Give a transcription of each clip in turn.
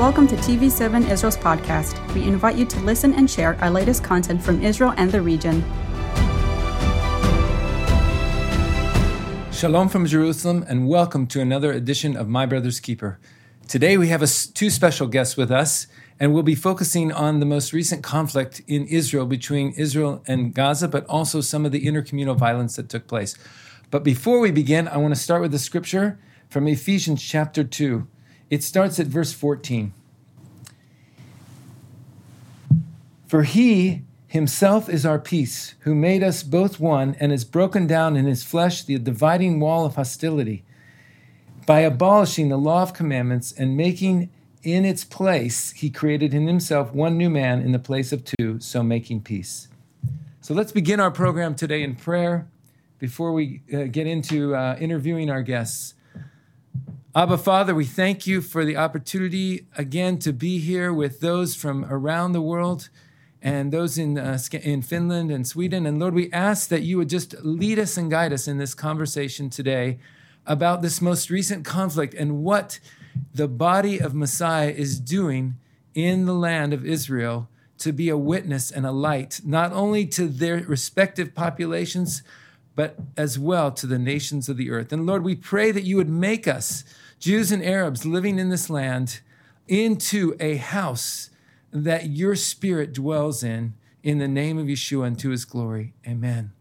Welcome to TV7 Israel's podcast. We invite you to listen and share our latest content from Israel and the region. Shalom from Jerusalem, and welcome to another edition of My Brother's Keeper. Today we have a, two special guests with us, and we'll be focusing on the most recent conflict in Israel between Israel and Gaza, but also some of the intercommunal violence that took place. But before we begin, I want to start with the scripture from Ephesians chapter 2. It starts at verse 14. For he himself is our peace, who made us both one and has broken down in his flesh the dividing wall of hostility by abolishing the law of commandments and making in its place, he created in himself one new man in the place of two, so making peace. So let's begin our program today in prayer before we uh, get into uh, interviewing our guests. Abba, Father, we thank you for the opportunity again to be here with those from around the world and those in, uh, in Finland and Sweden. And Lord, we ask that you would just lead us and guide us in this conversation today about this most recent conflict and what the body of Messiah is doing in the land of Israel to be a witness and a light, not only to their respective populations, but as well to the nations of the earth. And Lord, we pray that you would make us, Jews and Arabs living in this land, into a house that your spirit dwells in, in the name of Yeshua and to his glory. Amen.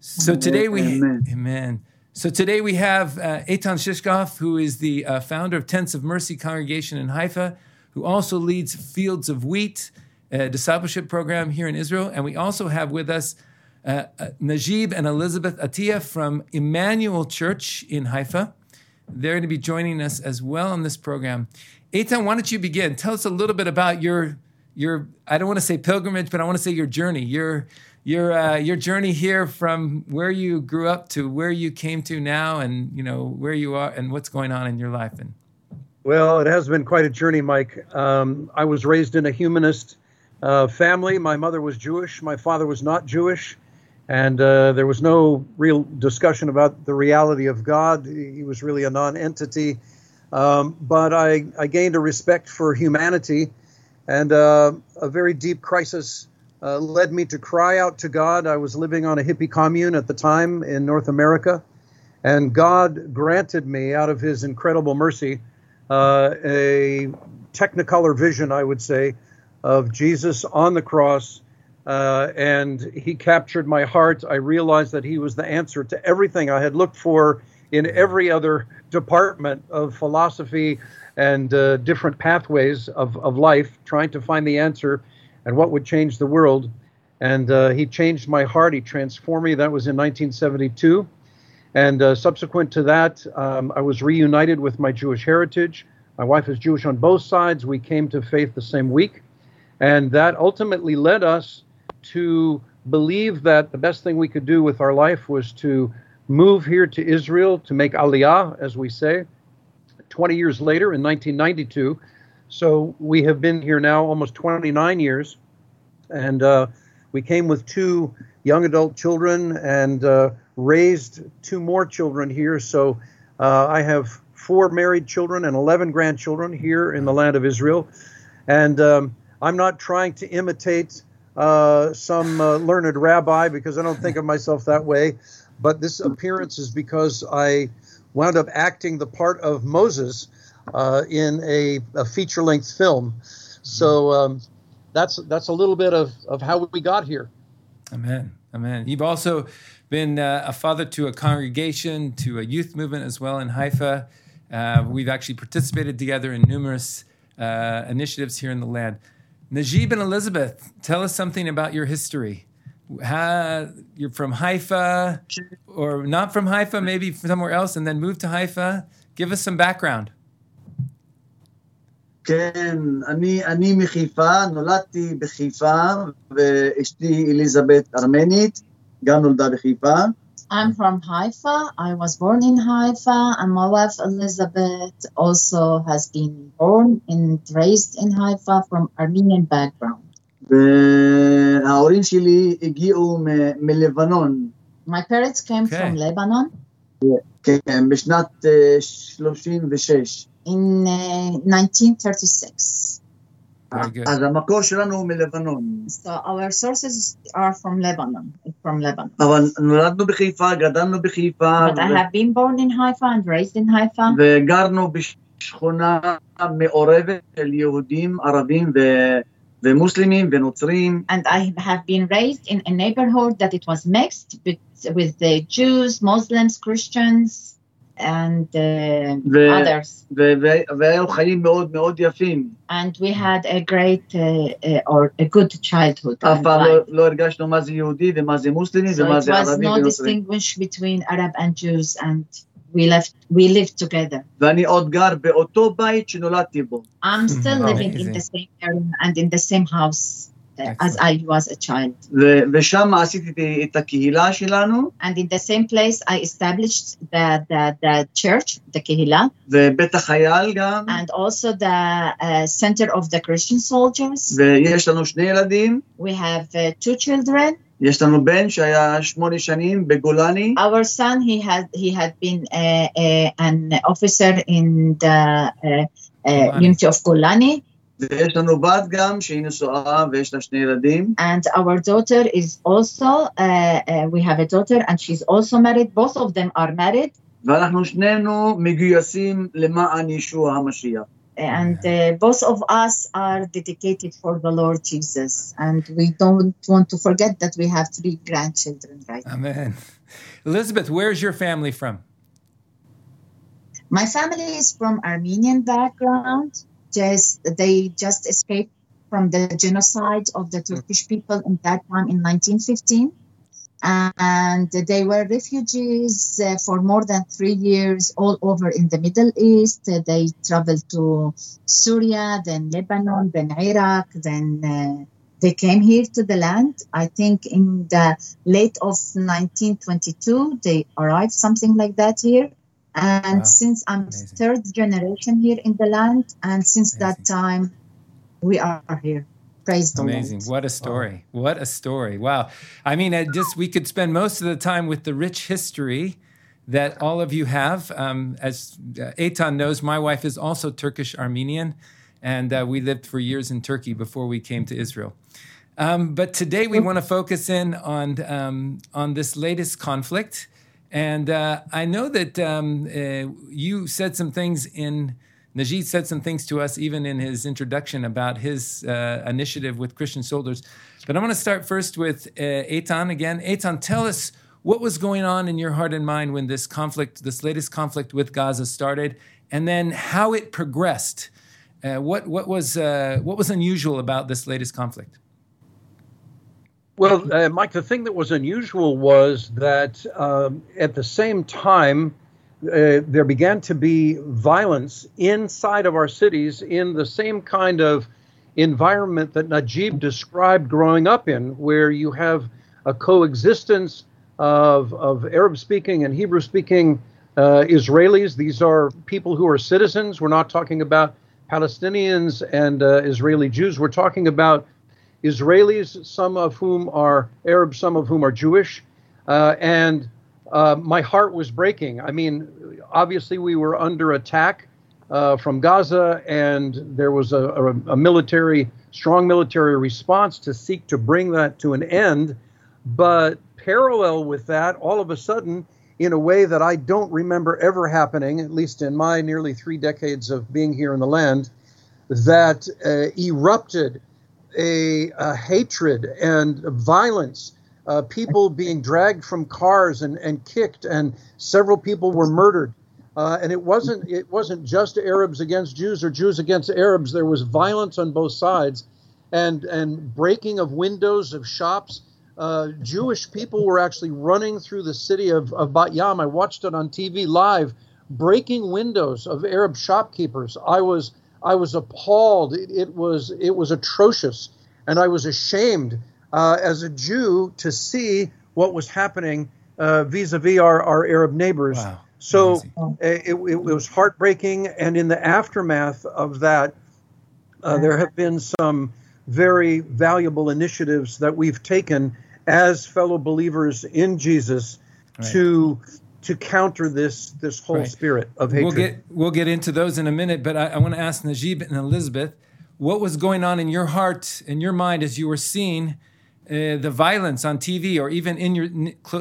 So today we, amen. amen. So today we have uh, Eitan Shishkoff, who is the uh, founder of Tents of Mercy Congregation in Haifa, who also leads Fields of Wheat, a discipleship program here in Israel. And we also have with us uh, uh, Najib and Elizabeth Atia from Emmanuel Church in Haifa. They're going to be joining us as well on this program. Eitan, why don't you begin? Tell us a little bit about your your I don't want to say pilgrimage, but I want to say your journey. Your your uh, your journey here from where you grew up to where you came to now, and you know where you are and what's going on in your life. And well, it has been quite a journey, Mike. Um, I was raised in a humanist uh, family. My mother was Jewish. My father was not Jewish and uh, there was no real discussion about the reality of God. He was really a non-entity. Um, but I, I, gained a respect for humanity, and uh, a very deep crisis uh, led me to cry out to God. I was living on a hippie commune at the time in North America, and God granted me, out of His incredible mercy, uh, a technicolor vision, I would say, of Jesus on the cross uh, and he captured my heart. I realized that he was the answer to everything I had looked for in every other department of philosophy and uh, different pathways of, of life, trying to find the answer and what would change the world. And uh, he changed my heart. He transformed me. That was in 1972. And uh, subsequent to that, um, I was reunited with my Jewish heritage. My wife is Jewish on both sides. We came to faith the same week. And that ultimately led us to believe that the best thing we could do with our life was to move here to Israel to make aliyah, as we say, 20 years later in 1992. So we have been here now almost 29 years. And uh, we came with two young adult children and uh, raised two more children here. So uh, I have four married children and 11 grandchildren here in the land of Israel. And um, I'm not trying to imitate uh, some uh, learned rabbi because I don't think of myself that way. But this appearance is because I wound up acting the part of Moses uh, in a, a feature length film. So um, that's that's a little bit of, of how we got here. Amen. Amen. You've also been uh, a father to a congregation, to a youth movement as well in Haifa. Uh, we've actually participated together in numerous initiatives here in the land. Najib and Elizabeth, tell us something about your history. How, you're from Haifa, or not from Haifa, maybe somewhere else, and then moved to Haifa. Give us some background. כן, אני, אני מחיפה, נולדתי בחיפה, ואשתי אליזבת ארמנית, גם נולדה בחיפה. I'm from Haifa. I was born in Haifa, and my wife Elizabeth also has been born and raised in Haifa from Armenian background. וההורים שלי הגיעו מלבנון. My parents came okay. from Lebanon. כן, בשנת 36. in uh, 1936. Very good. אז המקור שלנו הוא מלבנון. So our sources are from Lebanon, from Lebanon. אבל נולדנו בחיפה, גדלנו בחיפה, But I have been born in Haifa and raised in Haifa. וגרנו בשכונה מעורבת של יהודים, ערבים ו- ומוסלמים ונוצרים. And I have been raised in a neighborhood that it was mixed with, with the Jews, Muslims, Christians, and uh, The- others. ו- ו- והיו חיים מאוד מאוד יפים. And we had a great uh, uh, or a good childhood. אף and פעם life. לא, לא הרגשנו מה זה יהודי ומה זה מוסלמי So ומה it זה was ערבים no ונוצרים. distinguish between Arab and Jews, and we left. We lived together. ואני עוד גר באותו בית שנולדתי בו. I'm still Mhm. living in Amazing. the same area and in the same house uh, as I was a child. ו- ושם עשיתי את הקהילה שלנו, And in the same place, I established the the, the church, the Kehillah, ובית החייל גם, and also the uh, center of the Christian soldiers. ויש לנו שני ילדים. We have uh, two children. יש לנו בן שהיה שמונה שנים בגולני, Our son, he had he had been uh, uh, an officer in the uh, uh, Golani. unity of Golani, ויש לנו בת גם שהיא נשואה ויש לה שני ילדים. and our daughter is also. Uh, uh, we have a daughter, and she's also married. Both of them are married. ואנחנו שנינו מגויסים למען ישוע המשיח. and uh, both of us are dedicated for the Lord Jesus. And we don't want to forget that we have three grandchildren, right? Amen. Elizabeth, where's your family from? My family is from Armenian background. Just they just escaped from the genocide of the Turkish people in that time in 1915. And they were refugees uh, for more than three years all over in the Middle East. They traveled to Syria, then Lebanon, then Iraq, then uh, they came here to the land. I think in the late of 1922, they arrived, something like that here. And Wow. since I'm Amazing. third generation here in the land, and since that time, we are here. Praise the Lord. Amazing. Lord. What a story. What a story. Wow. I mean, it just we could spend most of the time with the rich history that all of you have. Um, as uh, Eitan knows, my wife is also Turkish Armenian, and uh, we lived for years in Turkey before we came to Israel. Um, but today we want to focus in on um, on this latest conflict, and uh, I know that um, uh, you said some things in. Najib said some things to us even in his introduction about his uh, initiative with Christian soldiers. But I want to start first with uh, Eitan again. Eitan, tell us what was going on in your heart and mind when this conflict, this latest conflict with Gaza started, and then how it progressed. Uh, what what was uh, what was unusual about this latest conflict? Well, uh, Mike, the thing that was unusual was that um, at the same time, uh, there began to be violence inside of our cities in the same kind of environment that Najib described growing up in, where you have a coexistence of, of Arab speaking and Hebrew speaking uh, Israelis. These are people who are citizens. We're not talking about Palestinians and uh, Israeli Jews. We're talking about Israelis, some of whom are Arab, some of whom are Jewish. Uh, and uh, my heart was breaking. I mean, obviously, we were under attack uh, from Gaza, and there was a, a, a military, strong military response to seek to bring that to an end. But parallel with that, all of a sudden, in a way that I don't remember ever happening, at least in my nearly three decades of being here in the land, that uh, erupted a, a hatred and violence. Uh, people being dragged from cars and, and kicked, and several people were murdered. Uh, and it wasn't it wasn't just Arabs against Jews or Jews against Arabs. There was violence on both sides, and and breaking of windows of shops. Uh, Jewish people were actually running through the city of, of Bat Yam. I watched it on TV live, breaking windows of Arab shopkeepers. I was I was appalled. It, it was it was atrocious, and I was ashamed uh, as a Jew to see what was happening uh, vis-a-vis our, our Arab neighbors. Wow. So uh, it, it, it was heartbreaking, and in the aftermath of that, uh, there have been some very valuable initiatives that we've taken as fellow believers in Jesus Right. to to counter this this whole right. spirit of hatred. We'll get we'll get into those in a minute, but I, I want to ask Najib and Elizabeth, what was going on in your heart and your mind as you were seeing uh, the violence on TV or even in your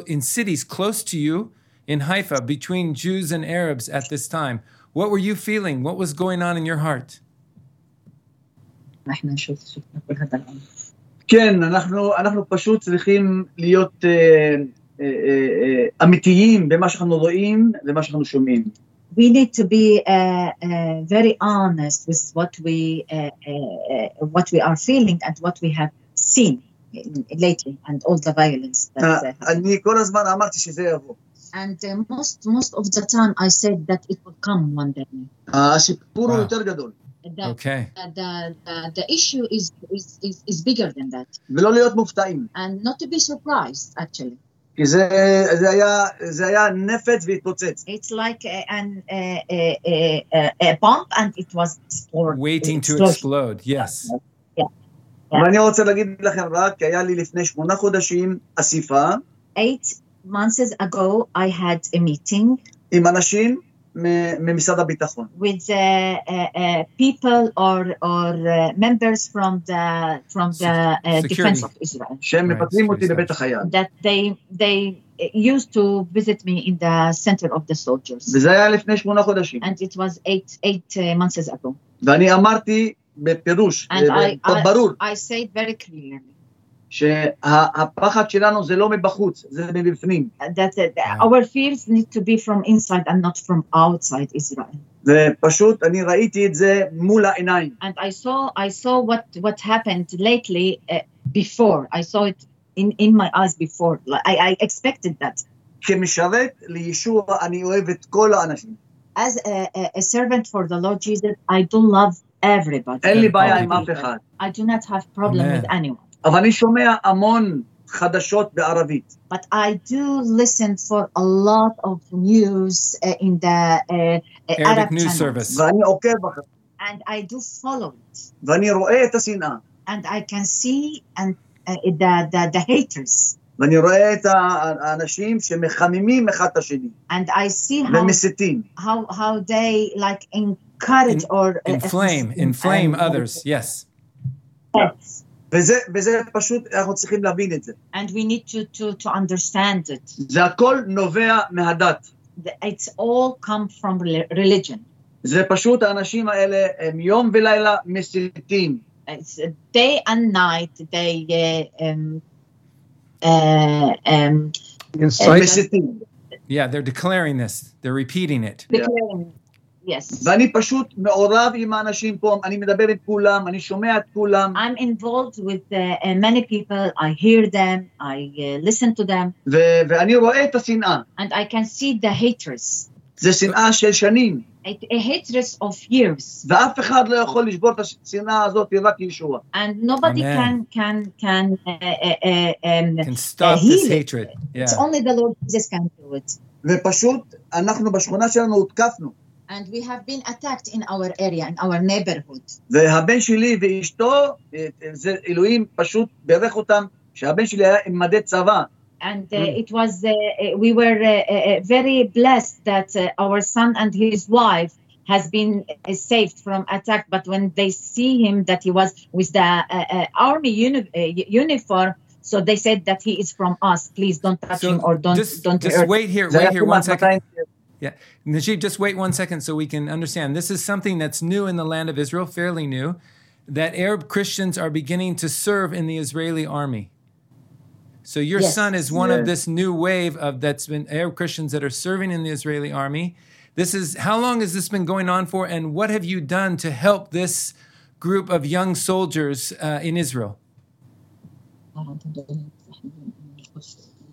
in cities close to you in Haifa between Jews and Arabs at this time? What were you feeling? What was going on in your heart? כן, אנחנו, אנחנו פשוט צריכים להיות uh, אמיתיים במה שאנחנו רואים ומה שאנחנו שומעים. we need to be uh, uh, very honest with what we uh, uh, uh, what we are feeling and what we have seen in, lately and all the violence that uh, happened. אני כל הזמן אמרתי שזה יבוא. and uh, most most of the time I said that it will come one day. הסיפור הוא וואו. יותר גדול. The, Okay. the, the, the, the issue is, is, is, is bigger than that ולא להיות מופתעים. and not to be surprised actually כי זה, זה, היה, זה היה נפץ והתפוצץ. it's like a, an, a, a, a, a bomb and it was explored, Waiting to explosion. explode. Yes. ואני רוצה להגיד לכם רק, כי היה לי לפני שמונה חודשים אסיפה eight months ago I had a meeting עם אנשים מ- ממשרד הביטחון. with uh, uh, uh, people or or uh, members from the from the uh, defense Security. of Israel שהם Right, מפטרים אותי security בבית החייל. that they they used to visit me in the center of the soldiers וזה היה לפני שמונה חודשים. and it was eight eight uh, months ago ואני אמרתי בפירוש, and I, I ברור, I said very clearly שהפחד שלנו זה לא מבחוץ, זה מבפנים. that uh, our fears need to be from inside and not from outside Israel ופשוט אני ראיתי את זה מול העיניים. and I saw I saw what what happened lately uh, before I saw it in in my eyes before like, I, I expected that כמשרת לישוע אני אוהב את כל האנשים. as a, a, a servant for the Lord Jesus I do love everybody אין לי בעיה All עם אף אחד. I do not have problem Amen. with anyone אבל אני שומע המון חדשות בערבית. but I do listen for a lot of news uh, in the uh, uh, Arabic Arab news channels. service. ואני עוקב אחריו. and I do follow it ואני רואה את השנאה. and I can see and uh, the, the the haters ואני רואה את ה- האנשים שמחממים אחד את השני. and I see how ומסיתים. how how they like encourage In- or uh, Inflame, assist inflame and- others. Yes. Yes. וזה, וזה פשוט, אנחנו צריכים להבין את זה. and we need to to to understand it זה הכל נובע מהדת. The- it's all come from rel- religion זה פשוט האנשים האלה הם יום ולילה מסיתים. it's uh, day and night they uh, um, uh, um, Incite, מסיתים. Yeah, they're declaring this. They're repeating it. declaring yes ואני פשוט מעורב עם האנשים פה, אני מדבר עם כולם, אני שומע את כולם, I'm involved with uh, uh, many people I hear them I uh, listen to them ו- ואני רואה את השנאה. and I can see the haters זה שנאה של שנים, a, a hatred of years ואף אחד לא יכול לשבור את השנאה הזאת רק ישוע. and nobody Amen. can can can uh, uh, uh, um, Can stop Uh, this heal it. hatred. it's Yeah. only the Lord Jesus can do it ופשוט אנחנו בשכונה שלנו הותקפנו. and we have been attacked in our area in our neighborhood והבן שלי ואשתו, אה, זה אלוהים פשוט בירך אותם, שהבן שלי היה עם מדי צבא. and uh, it was uh, uh, we were uh, uh, very blessed that uh, our son and his wife has been uh, saved from attack but when they see him that he was with the uh, uh, army uni- uh, uniform so they said that he is from us please don't touch him or don't just, don't just hurt wait here, זה היה wait here one כמעט second. 200 Yeah. Najib, just wait one second so we can understand. This is something that's new in the land of Israel, fairly new, that Arab Christians are beginning to serve in the Israeli army. So your Yes. son is one of Yes. this new wave of that's been Arab Christians that are serving in the Israeli army. This is how long has this been going on for, and what have you done to help this group of young soldiers uh, in Israel?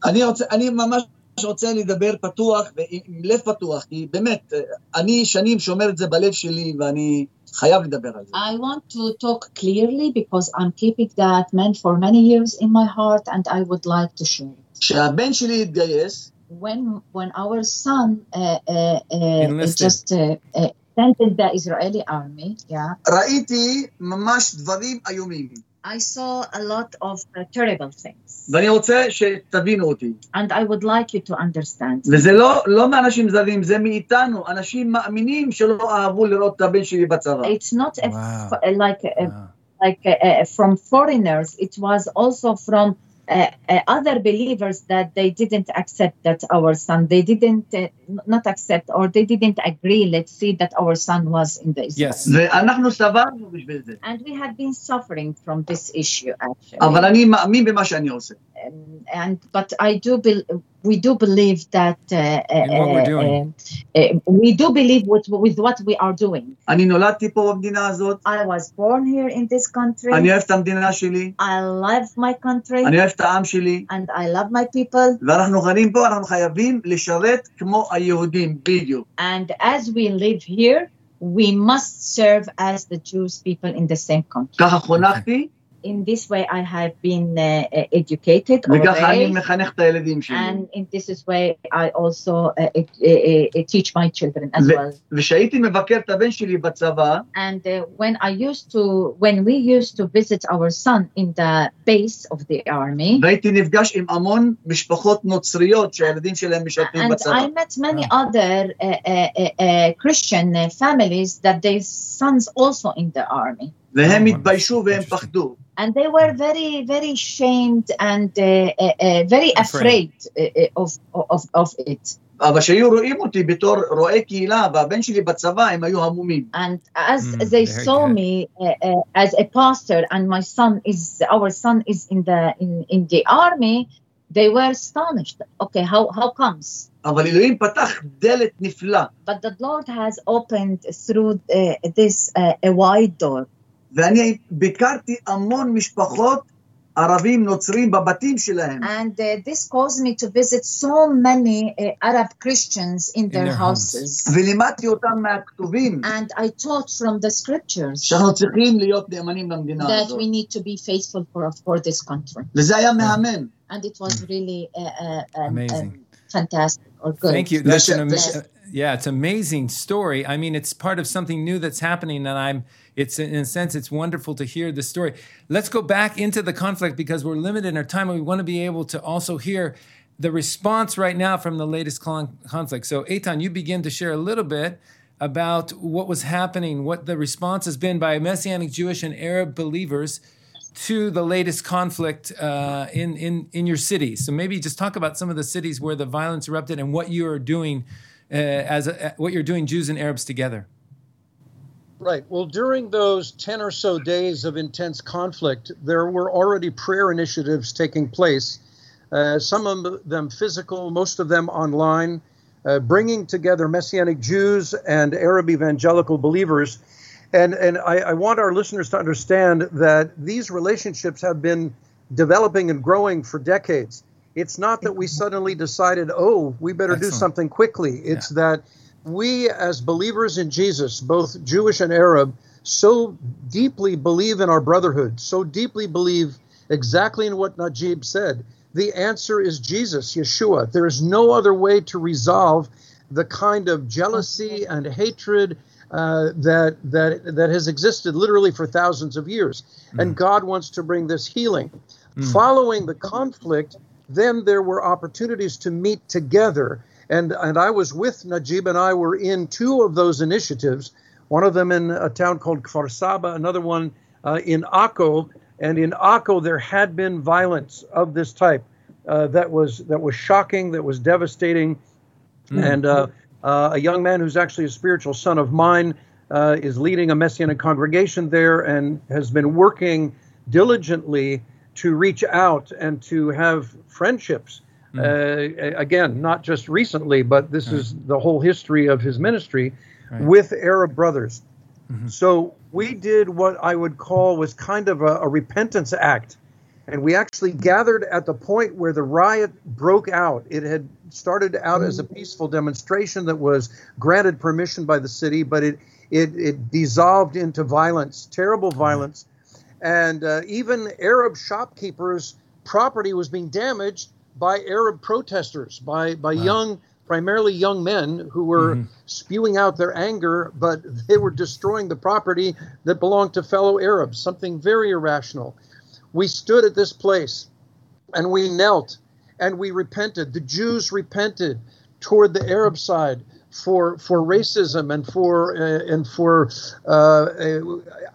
אני, רוצה, אני ממש רוצה לדבר פתוח ועם לב פתוח, כי באמת, אני שנים שומר את זה בלב שלי ואני חייב לדבר על זה. I want to talk clearly because I'm keeping that man for many years in my heart and I would like to share it. כשהבן שלי התגייס, when when our son uh, uh, uh, just uh, uh, entered the Israeli army, yeah, ראיתי ממש דברים איומים. I saw a lot of uh, terrible things. ואני רוצה שתבינו אותי. And I would like you to understand. וזה לא, לא מאנשים זרים, זה מאיתנו, אנשים מאמינים שלא אהבו לראות את הבן שלי בצבא. It's not a, Wow. f- like a, Wow. like uh, uh, from foreigners. It was also from uh, uh, other believers that they didn't accept that our son they didn't uh, not accept or they didn't agree let's see that our son was in the Islam. yes. And we have been suffering from this issue actually. אבל אני מאמין במה שאני עושה. Um, and but I do bel we do believe that uh, uh, In what we're doing. uh, uh, we do believe with with what we are doing. אני נולדתי פה במדינה הזאת, I was born here in this country. אני אוהב את המדינה שלי, I love my country אני אוהב את העם שלי, and I love my people. ואנחנו חיים פה, אנחנו חייבים לשרת כמו היהודים, בדיוק. And as we live here, we must serve as the Jewish people in the same country. ככה חונכתי, In this way, I have been uh, uh, educated or וככה אני raised, מחנך את הילדים שלי. and in this is way I also uh, uh, uh, uh, teach my children as ו- well. וכשהייתי מבקר את הבן שלי בצבא, And uh, when I used to, when we used to visit our son in the base of the army, והייתי נפגש עם המון משפחות נוצריות שהילדים שלהם משרתים and בצבא. I met many other uh, uh, uh, uh, Christian uh, families that their sons also in the army, והם Oh, התביישו והם interesting. פחדו. and they were very, very shamed and uh, uh, uh, very Afraid. afraid uh, uh, of, of of it. אבל כשהיו רואים אותי בתור רועה קהילה והבן שלי בצבא, הם היו המומים. And as Mm, they very saw good. me uh, uh, as a pastor, and my son is our son is in the in, in the army, they were astonished. Okay, how how comes? אבל אלוהים פתח דלת נפלא, But the Lord has opened through uh, this uh, a wide door. ואני ביקרתי המון משפחות ערבים נוצרים בבתים שלהם. And uh, this caused me to visit so many uh, Arab Christians in their, their homes. houses. ולימדתי אותם מהכתובים And I taught from the scriptures שאנחנו צריכים להיות נאמנים למדינה that הזאת. we need to be faithful for, for this country. וזה היה מהמם. And it was really uh, uh, um, Amazing. um, fantastic or good. Thank you. That's an Yes. yeah, it's amazing story. I mean, it's part of something new that's happening, and I'm. It's in a sense, it's wonderful to hear the story. Let's go back into the conflict because we're limited in our time, and we want to be able to also hear the response right now from the latest con- conflict. So, Eitan, you begin to share a little bit about what was happening, what the response has been by Messianic Jewish and Arab believers to the latest conflict uh, in, in, in your city. So maybe just talk about some of the cities where the violence erupted and what you are doing uh, as a, what you're doing, Jews and Arabs together. Right. Well, during those 10 or so days of intense conflict, there were already prayer initiatives taking place, uh, some of them physical, most of them online, uh, bringing together Messianic Jews and Arab evangelical believers. And, and I, I want our listeners to understand that these relationships have been developing and growing for decades. It's not that we suddenly decided, oh, we better do something quickly. It's that we, as believers in Jesus, both Jewish and Arab, so deeply believe in our brotherhood, so deeply believe exactly in what Najib said. The answer is Jesus, Yeshua. There is no other way to resolve the kind of jealousy and hatred uh, that that that has existed literally for thousands of years. And God wants to bring this healing. Following the conflict, then there were opportunities to meet together. And and I was with Najib and I were in two of those initiatives. One of them in a town called Kfar Saba, another one uh, in Akko. And in Akko, there had been violence of this type uh, that was that was shocking, that was devastating. And uh, uh, a young man who's actually a spiritual son of mine uh, is leading a messianic congregation there and has been working diligently to reach out and to have friendships. Hmm. Uh, again, not just recently, but this hmm. is the whole history of his ministry with Arab brothers. Mm-hmm. So we did what I would call was kind of a, a repentance act. And we actually gathered at the point where the riot broke out. It had started out as a peaceful demonstration that was granted permission by the city, but it it, it dissolved into violence, terrible violence. And uh, even Arab shopkeepers' property was being damaged by Arab protesters, by, by young, primarily young men who were spewing out their anger, but they were destroying the property that belonged to fellow Arabs, something very irrational. we stood at this place and we knelt and we repented. The Jews repented toward the Arab side for for racism and for uh, and for uh, uh,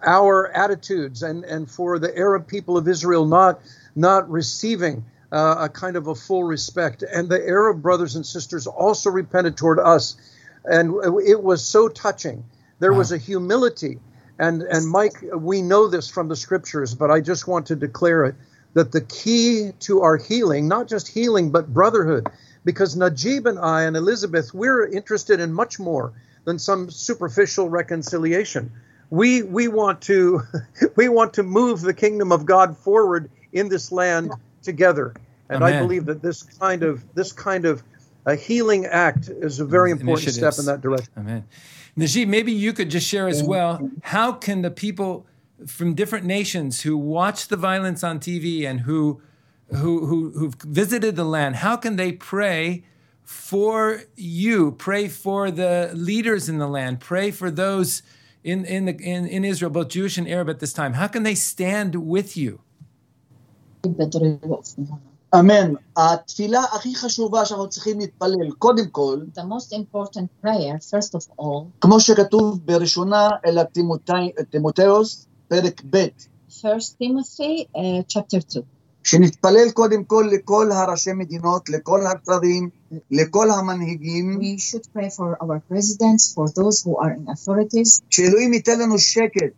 our attitudes and and for the Arab people of Israel not not receiving uh, a kind of a full respect. And the Arab brothers and sisters also repented toward us, and it was so touching. There wow. was a humility. And, and Mike, we know this from the scriptures, but I just want to declare it that the key to our healing, not just healing, but brotherhood, because Najib and I and Elizabeth, we're interested in much more than some superficial reconciliation. We we want to we want to move the kingdom of God forward in this land together. And Amen. I believe that this kind of this kind of a healing act is a very important step in that direction. Amen. Najib, maybe you could just share as well. How can the people from different nations who watch the violence on TV and who who who who've visited the land, how can they pray for you? Pray for the leaders in the land. Pray for those in in the in, in Israel, both Jewish and Arab at this time. How can they stand with you? אמן. התפילה הכי חשובה שאנחנו צריכים להתפלל, קודם כל, the most important prayer, first of all, כמו שכתוב בראשונה אל תימותאוס, פרק ב', First Timothy, uh, chapter 2. שנתפלל קודם כל לכל הראשי מדינות, לכל השרים, לכל המנהיגים. We should pray for our presidents, for those who are in authorities. שאלוהים ייתן לנו שקט.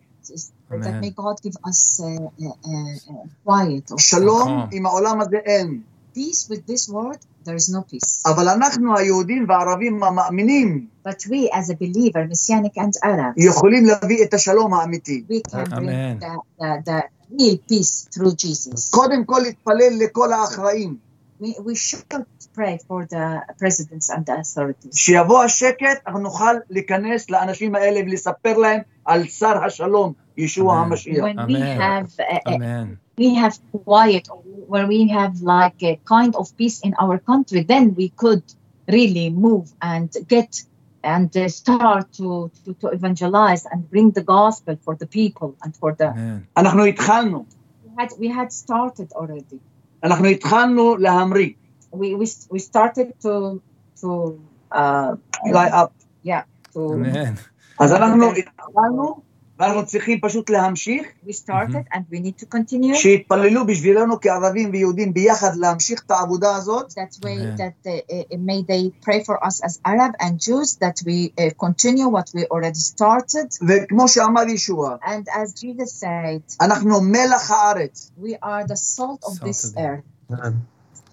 Amen. That may God give us uh, uh, uh, quiet. שלום עם העולם הזה אין. Peace with this world, there is no peace. אבל אנחנו היהודים והערבים המאמינים But we as a believer, Messianic and Arab, יכולים להביא את השלום האמיתי. we can bring the, the, the real peace through Jesus. קודם כל להתפלל לכל האחראים. We, we should pray for the presidents and the authorities. שיבוא השקט, אנחנו נוכל להיכנס לאנשים האלה ולספר להם על שר השלום, ישוע המשיח. When we have, uh, uh we have quiet, when we have like a kind of peace in our country, then we could really move and get and uh, start to, to, to evangelize and bring the gospel for the people and for the. אנחנו התחלנו. We had, we had started already. אנחנו התחלנו להמריא. We, we, we started to to uh, fly up. Yeah. To, Amen. אז אנחנו התחלנו ואנחנו צריכים פשוט להמשיך. We started and we need to continue. שיתפללו בשבילנו כערבים ויהודים ביחד להמשיך את העבודה הזאת. That way that they, uh, may they pray for us as Arab and Jews that we uh, continue what we already started. וכמו שאמר ישוע. And as Jesus said. אנחנו מלח הארץ. We are the salt of this earth.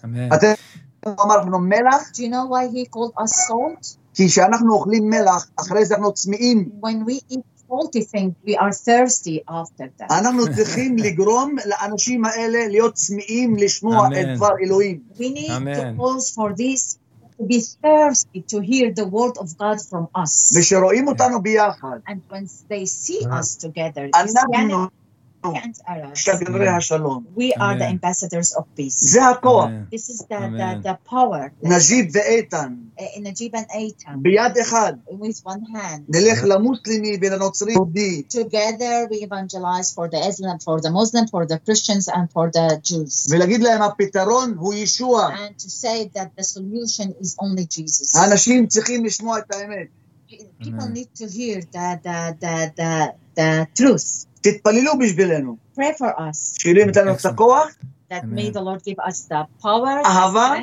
Amen. אתם אמר אנחנו מלח? Do you know why he called us salt? כי כשאנחנו אוכלים מלח, אחרי זה אנחנו צמאים. When we eat faulty thing, we are thirsty after that. אנחנו צריכים לגרום לאנשים האלה להיות צמאים לשמוע את דבר אלוהים. We need to pause for this. To be thirsty to hear the word of God from us. ושרואים אותנו ביחד. And when they see us together, אנחנו Arabs. We are the ambassadors of peace. This is the, the, the power. نجيب وآيتن. نجيب and Eitan. بيد With one hand. نلخ Together we evangelize for the Islam, for the Muslim, for the Christians and for the Jews. להם הפתרון הוא ישוע. And to say that the solution is only Jesus. האנשים צריכים לשמוע את האמת. People need to hear the, the, the, the, the truth. תתפללו בשבילנו. Pray for us. שאלוהים ייתן לנו את הכוח. That may the Lord give us the power, אהבה,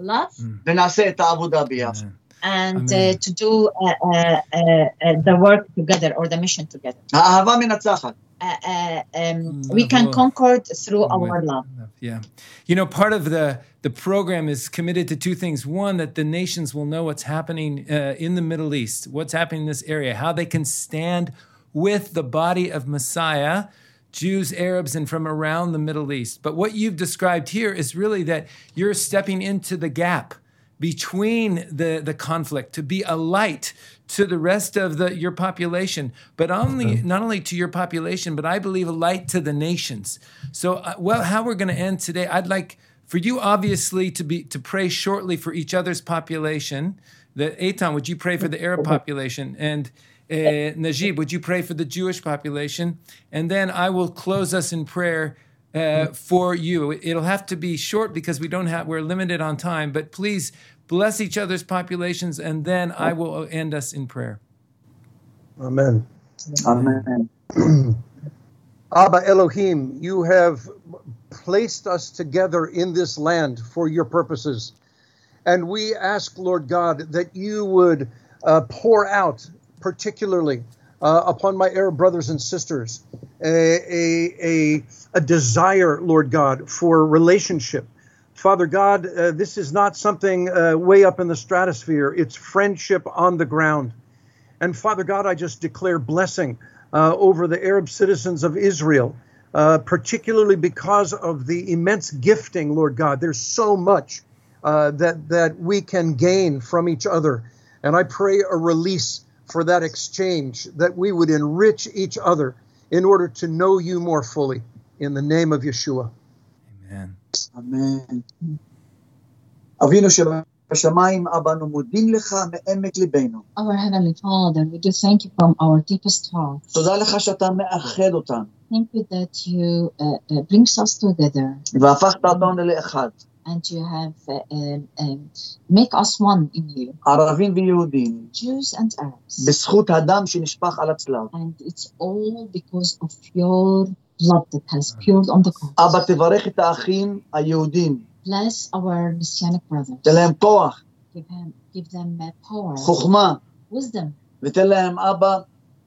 love, ונעשה את העבודה ביחד. And uh, to do uh, uh, the work together or the mission together. האהבה מנצחת. Um, we can conquer through our love. Yeah. You know, part of the, the program is committed to two things. One, that the nations will know what's happening uh, in the Middle East, what's happening in this area, how they can stand with the body of Messiah, Jews, Arabs, and from around the Middle East. But what you've described here is really that you're stepping into the gap between the, the conflict to be a light to the rest of the, your population, but only not only to your population, but I believe a light to the nations. So, uh, well, how we're going to end today, I'd like for you obviously to be to pray shortly for each other's population. The Eitan, would you pray for the Arab population and uh, Najib, would you pray for the Jewish population? And then I will close us in prayer uh, for you. It'll have to be short because we don't have we're limited on time. But please bless each other's populations, and then I will end us in prayer. Amen. Amen. Abba Elohim, you have placed us together in this land for your purposes. And we ask, Lord God, that you would uh, pour out, particularly uh, upon my Arab brothers and sisters, a, a, a, a, desire, Lord God, for relationship. Father God, uh, this is not something uh, way up in the stratosphere, it's friendship on the ground. And Father God, I just declare blessing uh, over the Arab citizens of Israel. Uh, particularly because of the immense gifting, Lord God. There's so much uh, that that we can gain from each other, and I pray a release for that exchange, that we would enrich each other in order to know you more fully. In the name of Yeshua. Amen. אמן. אבינו שבשמיים, אבא, אנו מודים לך מעמק ליבנו. Our Heavenly Father, we do thank you from our deepest heart. תודה לך שאתה מאחד אותנו, Thank you that you uh, uh, brings us together והפכת אותנו לאחד. and you have uh, um, um, make us one in you, ערבים ויהודים, Jews and Arabs. בזכות הדם שנשפך על הצלב. And it's all because of your blood that has poured on the cross. אבא, תברך את האחים היהודים, Bless our Messianic brothers. תן להם כוח, Give, him, give them uh, power, חוכמה, wisdom, ותן להם, אבא,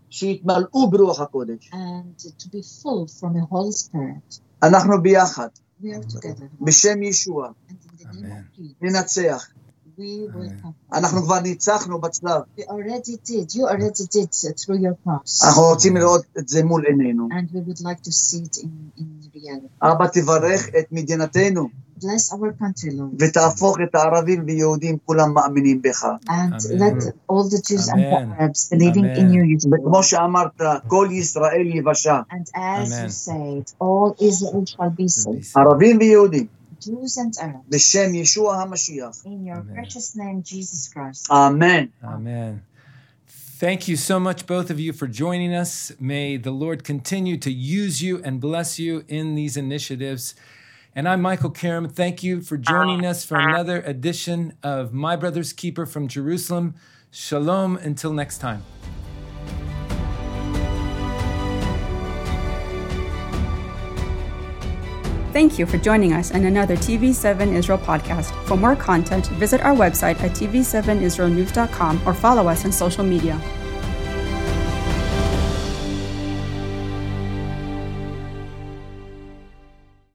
שיתמלאו ברוח הקודש. and to be full from the Holy Spirit. אנחנו ביחד, We are together. בשם ישוע, And in the name Amen. of Jesus, ננצח. we will Amen. come. אנחנו כבר ניצחנו בצלב. We already did. You already did uh, through your cross. אנחנו רוצים לראות את זה מול עינינו. And we would like to see it in, in reality. אבא, תברך את מדינתנו, Bless our country, Lord. ותהפוך את הערבים ויהודים, כולם מאמינים בך. And Amen. let all the Jews and the Amen. Arabs believing in Amen. you. Yeshua. וכמו שאמרת, כל ישראל יבשה, And as Amen. you said, all Israel shall be saved. ערבים ויהודים, Jews and Arabs. בשם ישוע המשיח. In your Amen. precious name, Jesus Christ. אמן. Amen. Thank you so much, both of you, for joining us. May the Lord continue to use you and bless you in these initiatives. And I'm Michael Karam. Thank you for joining us for another edition of My Brother's Keeper from Jerusalem. Shalom until next time. Thank you for joining us in another TV7 Israel podcast. For more content, visit our website at tv7israelnews.com or follow us on social media.